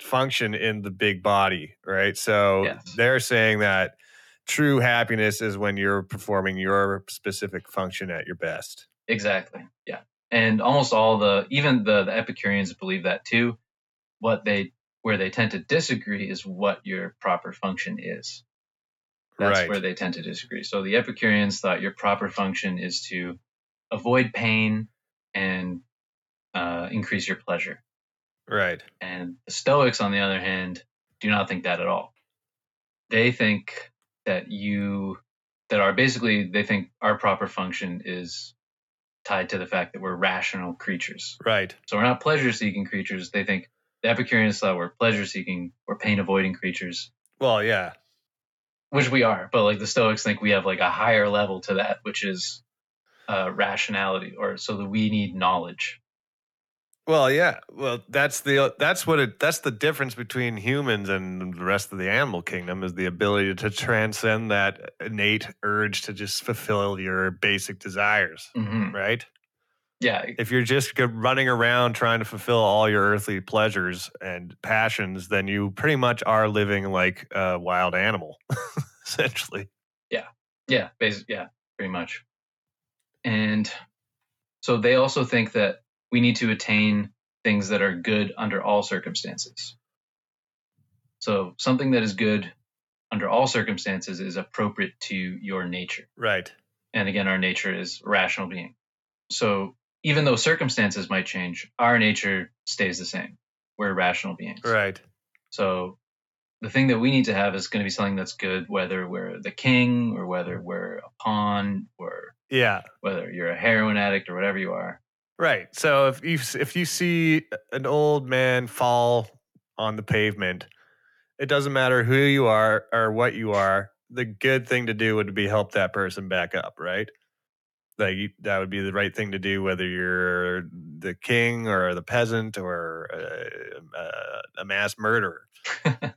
function in the big body, right? So Yes. they're saying that true happiness is when you're performing your specific function at your best. exactly, yeah. And almost all the, even the, the Epicureans believe that too. What they, where they tend to disagree is what your proper function is. That's Right. where they tend to disagree. So the Epicureans thought your proper function is to avoid pain and uh, increase your pleasure. Right. And the Stoics, on the other hand, do not think that at all. They think that you, that are basically, they think our proper function is tied to the fact that we're rational creatures. Right. So we're not pleasure seeking creatures. They think the Epicureans thought we're pleasure seeking or pain avoiding creatures, Well, yeah. which we are. But like the Stoics think we have like a higher level to that, which is uh, rationality, or so that we need knowledge. Well, yeah. Well, that's the that's what it that's the difference between humans and the rest of the animal kingdom is the ability to transcend that innate urge to just fulfill your basic desires, hmm right? Yeah, If you're just running around trying to fulfill all your earthly pleasures and passions, then you pretty much are living like a wild animal, essentially. Yeah. Yeah, basically, yeah, pretty much. And so they also think that we need to attain things that are good under all circumstances. So something that is good under all circumstances is appropriate to your nature. Right. And again, our nature is rational being. So even though circumstances might change, our nature stays the same. We're rational beings. Right. So the thing that we need to have is going to be something that's good, whether we're the king or whether we're a pawn or Yeah. whether you're a heroin addict or whatever you are. Right. So if you if you see an old man fall on the pavement, it doesn't matter who you are or what you are. The good thing to do would be help that person back up, right? Like that would be the right thing to do, whether you're the king or the peasant or a, a, a mass murderer.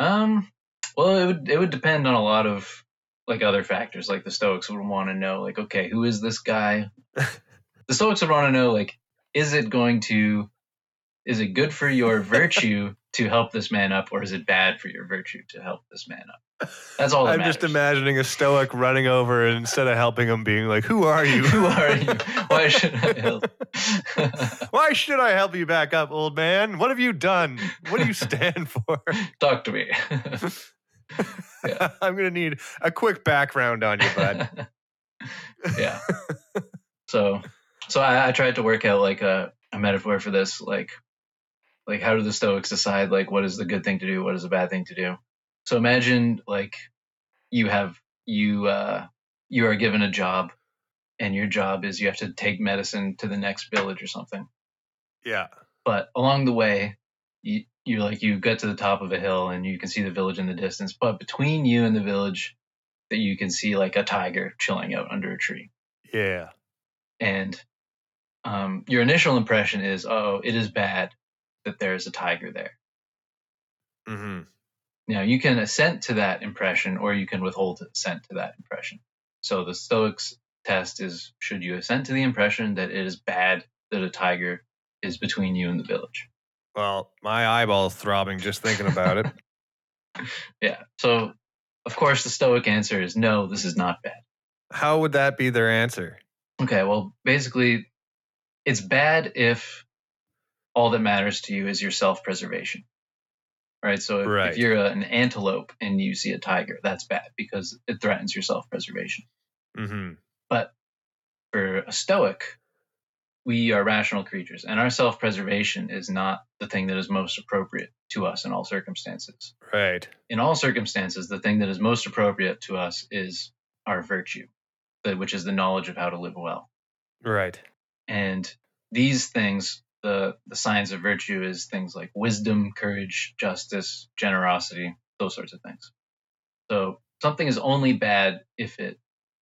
Um, well, it would it would depend on a lot of like other factors. Like the Stoics would want to know, like, okay, who is this guy? the Stoics would want to know, like, is it going to, is it good for your virtue to help this man up, or is it bad for your virtue to help this man up? That's all that I'm matters. just imagining a stoic running over and instead of helping him, being like, "Who are you? Who are you? Why should I help? Why should I help you back up, old man? What have you done? What do you stand for? Talk to me. Yeah. I'm gonna need a quick background on you, bud. yeah. So, so I, I tried to work out like a, a metaphor for this, like, like how do the Stoics decide like what is the good thing to do, what is the bad thing to do? So imagine like you have you uh, you are given a job, and your job is you have to take medicine to the next village or something. yeah. but along the way you, you like you get to the top of a hill and you can see the village in the distance but between you and the village that you can see like a tiger chilling out under a tree Yeah. and um, your initial impression is oh it is bad that there's a tiger there Mm-hmm. now you can assent to that impression or you can withhold assent to that impression so the stoics test is should you assent to the impression that it is bad that a tiger is between you and the village Well, my eyeball's throbbing just thinking about it. Yeah. So, of course, the Stoic answer is no, this is not bad. How would that be their answer? Okay. Well, basically, it's bad if all that matters to you is your self preservation. Right. So, if, Right. if you're a, an antelope and you see a tiger, that's bad because it threatens your self preservation. hmm But for a Stoic, we are rational creatures, and our self preservation is not the thing that is most appropriate to us in all circumstances. Right. in all circumstances, the thing that is most appropriate to us is our virtue, which is the knowledge of how to live well. Right. And these things, the the signs of virtue is things like wisdom, courage, justice, generosity, those sorts of things. So something is only bad if it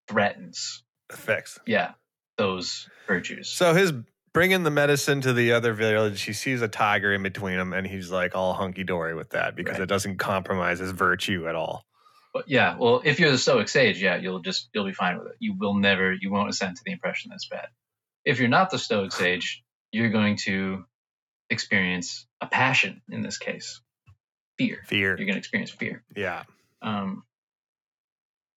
threatens, Effects. yeah, those virtues. So his bringing the medicine to the other village, he sees a tiger in between them, and he's like all hunky dory with that because Right. it doesn't compromise his virtue at all. But yeah, well, if you're the Stoic sage, yeah, you'll just you'll be fine with it. You will never, you won't assent to the impression that's bad. If you're not the Stoic sage, you're going to experience a passion in this case, fear. Fear. You're going to experience fear. Yeah. Um,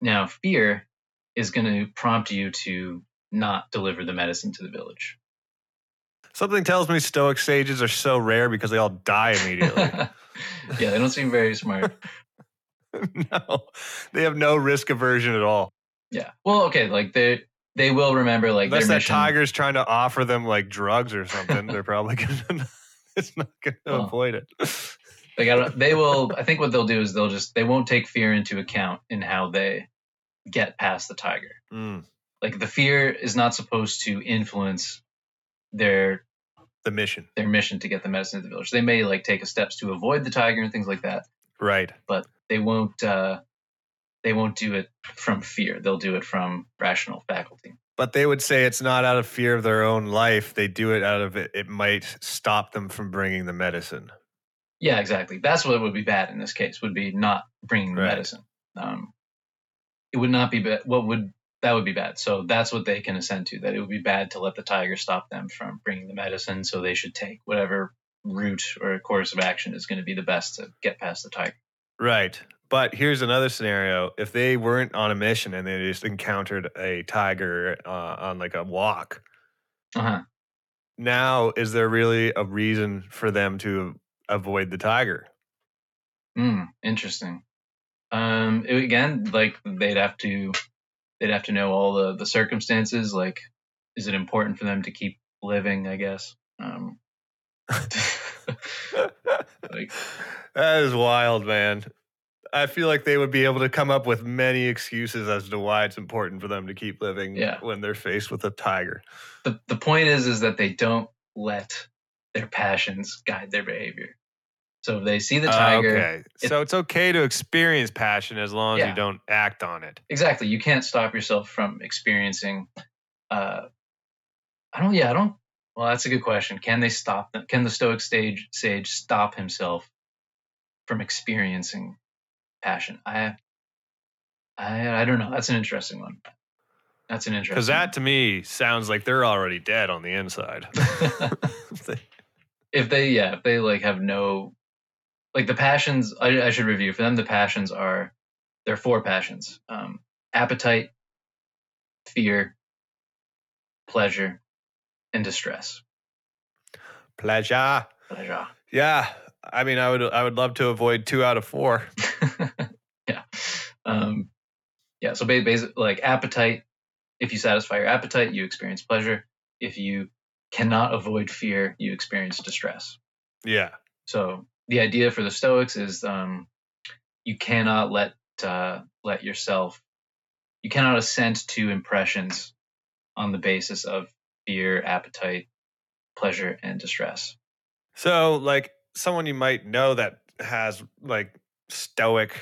now, fear is going to prompt you to not deliver the medicine to the village. Something tells me Stoic sages are so rare because they all die immediately. yeah, they don't seem very smart. no, they have no risk aversion at all. Yeah. Well, okay, like they they will remember like Unless that tiger's trying to offer them like drugs or something, they're probably gonna. it's not gonna Oh. avoid it. They got they will I think what they'll do is they'll just they won't take fear into account in how they get past the tiger. Mm, Like the fear is not supposed to influence their the mission, their mission to get the medicine to the village. They may like take steps to avoid the tiger and things like that, right? but they won't uh they won't do it from fear. They'll do it from rational faculty. But they would say it's not out of fear of their own life. They do it out of it. It might stop them from bringing the medicine. Yeah, exactly. That's what would be bad in this case. Would be not bringing the Right. medicine. Um, it would not be bad. What would that would be bad? So that's what they can assent to. That it would be bad to let the tiger stop them from bringing the medicine. So they should take whatever route or course of action is going to be the best to get past the tiger. Right. But here's another scenario: if they weren't on a mission and they just encountered a tiger uh, on like a walk, Uh huh. now is there really a reason for them to avoid the tiger? Hmm. Interesting. Um. it- again, like they'd have to they'd have to know all the the circumstances. Like, is it important for them to keep living? I guess. Um. like that is wild, man. I feel like they would be able to come up with many excuses as to why it's important for them to keep living Yeah. when they're faced with a tiger. the the point is is that they don't let their passions guide their behavior. So if they see the Uh, tiger, okay. it- so it's okay to experience passion as long as Yeah. you don't act on it. exactly, you can't stop yourself from experiencing. Uh, I don't. Yeah, I don't. Well, that's a good question. Can they stop them? Can the Stoic stage sage stop himself from experiencing passion? I, I, I don't know. That's an interesting one. That's an interesting. Because that to me sounds like they're already dead on the inside. if they yeah if they like have no like the passions I, I should review for them the passions are there are four passions um appetite fear pleasure and distress Pleasure. pleasure Yeah. I mean, I would I would love to avoid two out of four. yeah um yeah so basically like appetite if you satisfy your appetite you experience pleasure if you cannot avoid fear you experience distress Yeah. So the idea for the Stoics is um, you cannot let uh, let yourself you cannot assent to impressions on the basis of fear, appetite, pleasure, and distress. So, like someone you might know that has like stoic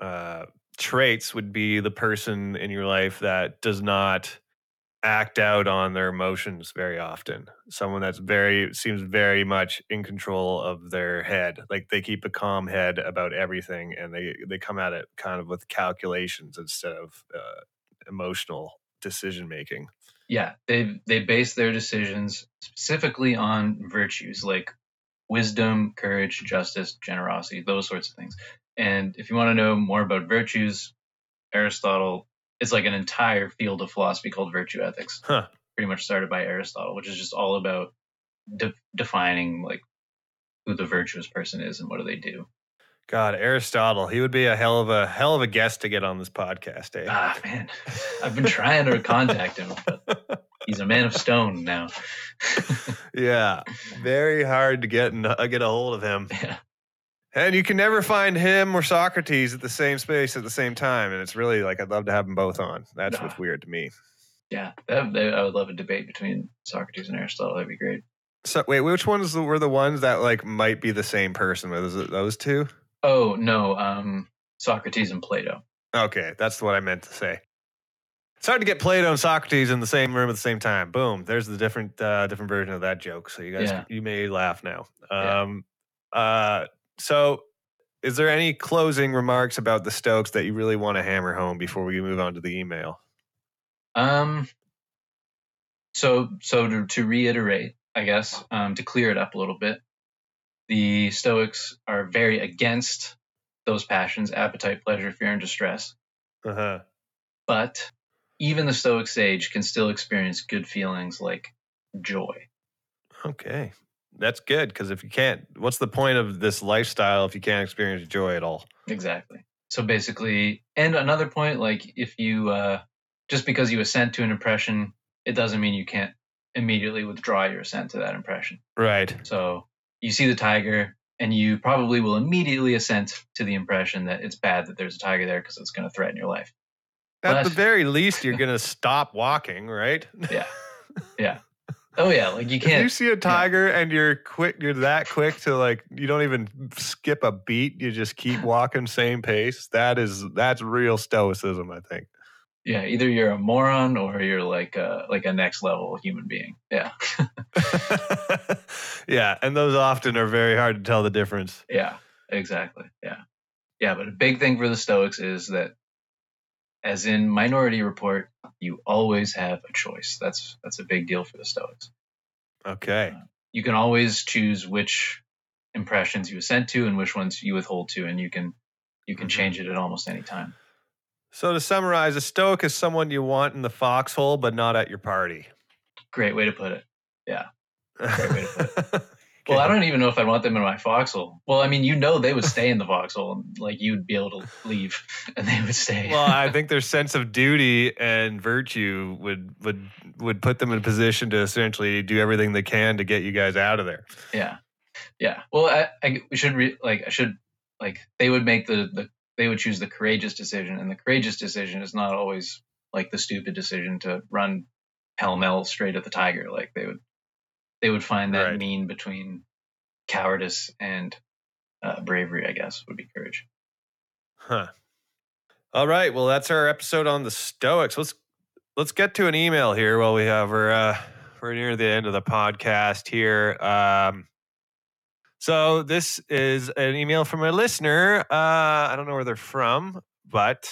uh, traits would be the person in your life that does not act out on their emotions very often. Someone that's very seems very much in control of their head. Like they keep a calm head about everything, and they they come at it kind of with calculations instead of uh, emotional decision making. Yeah, they they base their decisions specifically on virtues like wisdom, courage, justice, generosity, those sorts of things. And if you want to know more about virtues, Aristotle, it's like an entire field of philosophy called virtue ethics. Huh. Pretty much started by Aristotle, which is just all about de- defining like who the virtuous person is and what do they do. God, Aristotle, he would be a hell of a hell of a guest to get on this podcast, eh? Ah, man, I've been trying to contact him, but he's a man of stone now. yeah, very hard to get in, uh, get a hold of him, yeah. And you can never find him or Socrates at the same space at the same time. And it's really like I'd love to have them both on. That's what's weird to me. Yeah, I would love a debate between Socrates and Aristotle. That'd be great. So wait, which ones were the ones that like might be the same person? Was it those two? Oh no, um, Socrates and Plato. Okay, that's what I meant to say. It's hard to get Plato and Socrates in the same room at the same time. Boom. There's the different uh, different version of that joke. So you guys Yeah. you may laugh now. Yeah. Um uh so is there any closing remarks about the Stoics that you really want to hammer home before we move on to the email? Um, so so to, to reiterate, I guess, um, to clear it up a little bit, the Stoics are very against those passions: appetite, pleasure, fear, and distress. Uh-huh. But even the Stoic sage can still experience good feelings like joy. Okay. That's good because if you can't, what's the point of this lifestyle if you can't experience joy at all? Exactly. so basically, and another point, like if you uh, just because you assent to an impression, it doesn't mean you can't immediately withdraw your assent to that impression. Right. So you see the tiger, and you probably will immediately assent to the impression that it's bad that there's a tiger there because it's going to threaten your life. At But- the very least, you're going to stop walking, right? Yeah. Yeah. Oh yeah, like you can't. You see a tiger and you're quick, you're that quick to like, you don't even skip a beat. You just keep walking same pace. That is that's real stoicism, I think. Yeah, either you're a moron or you're like a like a next level human being. Yeah. yeah, and those often are very hard to tell the difference. Yeah, exactly. Yeah. Yeah, but a big thing for the Stoics is that as in Minority Report, you always have a choice. That's that's a big deal for the Stoics. Okay. You can always choose which impressions you assent to and which ones you withhold to and you can you can Mhm. change it at almost any time. So to summarize, a stoic is someone you want in the foxhole, but not at your party. Great way to put it. Yeah. Great way to Okay. Well, I don't even know if I'd want them in my foxhole. Well, I mean, you know they would stay in the foxhole and like you'd be able to leave and they would stay. well, I think their sense of duty and virtue would would would put them in a position to essentially do everything they can to get you guys out of there. Yeah, yeah. Well, I, I we should re- like I should like they would make the the they would choose the courageous decision, and the courageous decision is not always like the stupid decision to run pell mell straight at the tiger. Like they would they would find that Right. mean between cowardice and uh, bravery. I guess would be courage. Huh. All right. Well, that's our episode on the Stoics. Let's let's get to an email here while we have we're uh, we're near the end of the podcast here. Um, so this is an email from a listener. Uh, I don't know where they're from, but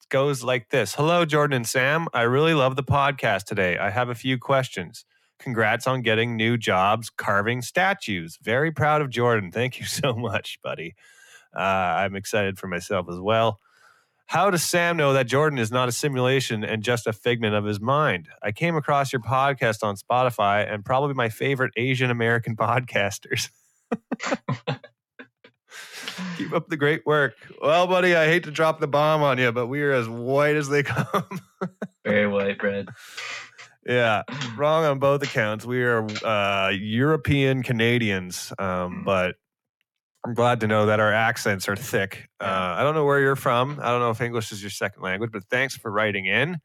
it goes like this: Hello, Jordan and Sam. I really love the podcast today. I have a few questions. Congrats on getting new jobs carving statues. Very proud of Jordan. Thank you so much, buddy. Uh, I'm excited for myself as well. How does Sam know that Jordan is not a simulation and just a figment of his mind? I came across your podcast on Spotify and probably my favorite Asian American podcasters. Keep up the great work. Well, buddy, I hate to drop the bomb on you, but we are as white as they come. Very white bread. Yeah, wrong on both accounts. We are uh, European Canadians, um, Mm. but I'm glad to know that our accents are thick. Uh, I don't know where you're from. I don't know if English is your second language, but thanks for writing in.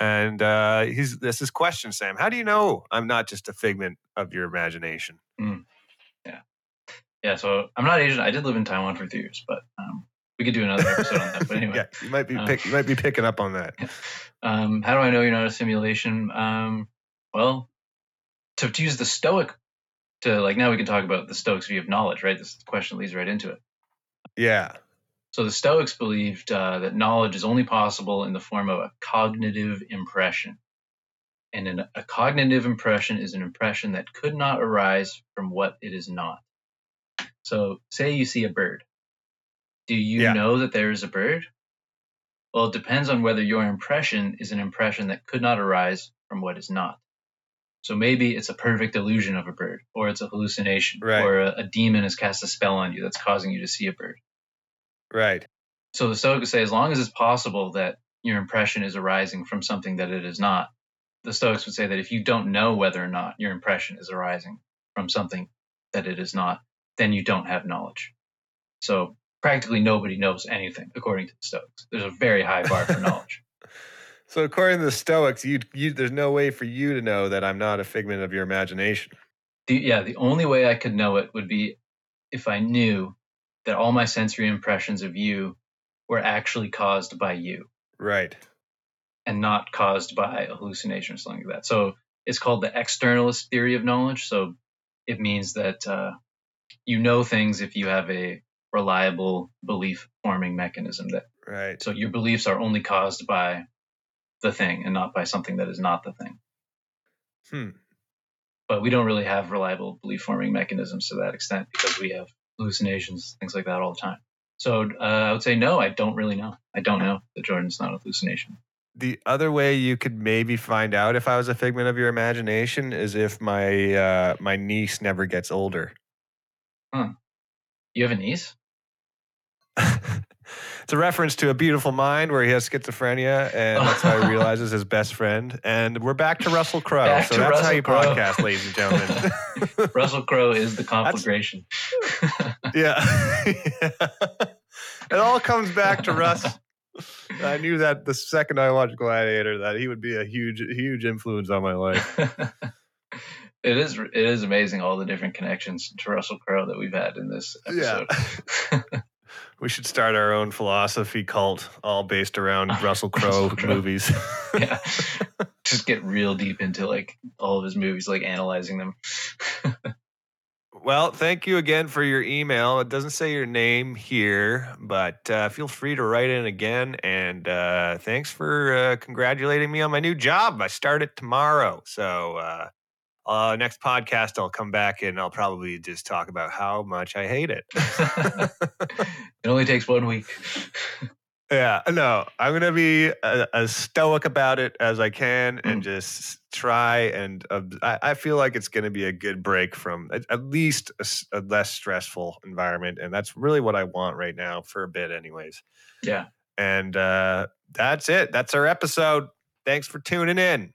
And uh, he's this is question, Sam. How do you know I'm not just a figment of your imagination? Yeah, Yeah, so I'm not Asian. I did live in Taiwan for three years, but um, we could do another episode on that. But anyway, yeah, you might be pick, you might be picking up on that. Um, how do I know you're not a simulation? Um, well, to, to use the Stoic, to like now we can talk about the Stoics' view of knowledge, right? This question leads right into it. Yeah, So the Stoics believed uh, that knowledge is only possible in the form of a cognitive impression. And an, a cognitive impression is an impression that could not arise from what it is not. So, say you see a bird. Do you Yeah. know that there is a bird? Well, it depends on whether your impression is an impression that could not arise from what is not. So maybe it's a perfect illusion of a bird, or it's a hallucination, Right. or a, a demon has cast a spell on you that's causing you to see a bird. right. So the Stoics say, as long as it's possible that your impression is arising from something that it is not, the Stoics would say that if you don't know whether or not your impression is arising from something that it is not, then you don't have knowledge. So practically nobody knows anything, according to the Stoics. There's a very high bar for knowledge. So according to the Stoics, you, you there's no way for you to know that I'm not a figment of your imagination. The, yeah, the only way I could know it would be if I knew that all my sensory impressions of you were actually caused by you. Right. and not caused by a hallucination or something like that. So it's called the externalist theory of knowledge. So it means that uh, you know things if you have a reliable belief forming mechanism. That Right. so your beliefs are only caused by the thing and not by something that is not the thing. Hmm. But we don't really have reliable belief forming mechanisms to that extent because we have hallucinations, things like that all the time. So uh, I would say no, I don't really know. I don't know that Jordan's not a hallucination. The other way you could maybe find out if I was a figment of your imagination is if my uh, my niece never gets older. You have a niece? It's a reference to a beautiful mind where he has schizophrenia, and that's how he realizes his best friend. And we're back to Russell Crowe. Back so that's how you Crowe. podcast, ladies and gentlemen. Russell Crowe is the conflagration. yeah. it all comes back to Russ. I knew that the second I watched Gladiator, that he would be a huge, huge influence on my life. it is it is amazing all the different connections to Russell Crowe that we've had in this episode. Yeah. We should start our own philosophy cult, all based around Russell Crowe Russell Crowe. movies. yeah. Just get real deep into like all of his movies, like analyzing them. Well, thank you again for your email. It doesn't say your name here, but uh, feel free to write in again. And uh, thanks for uh, congratulating me on my new job. I start it tomorrow. So, uh, next podcast, I'll come back and I'll probably just talk about how much I hate it. it only takes one week. yeah, no, I'm going to be uh, as stoic about it as I can and just try. And uh, I, I feel like it's going to be a good break from at, at least a less stressful environment. And that's really what I want right now for a bit, anyways. Yeah. And uh, that's it. That's our episode. Thanks for tuning in.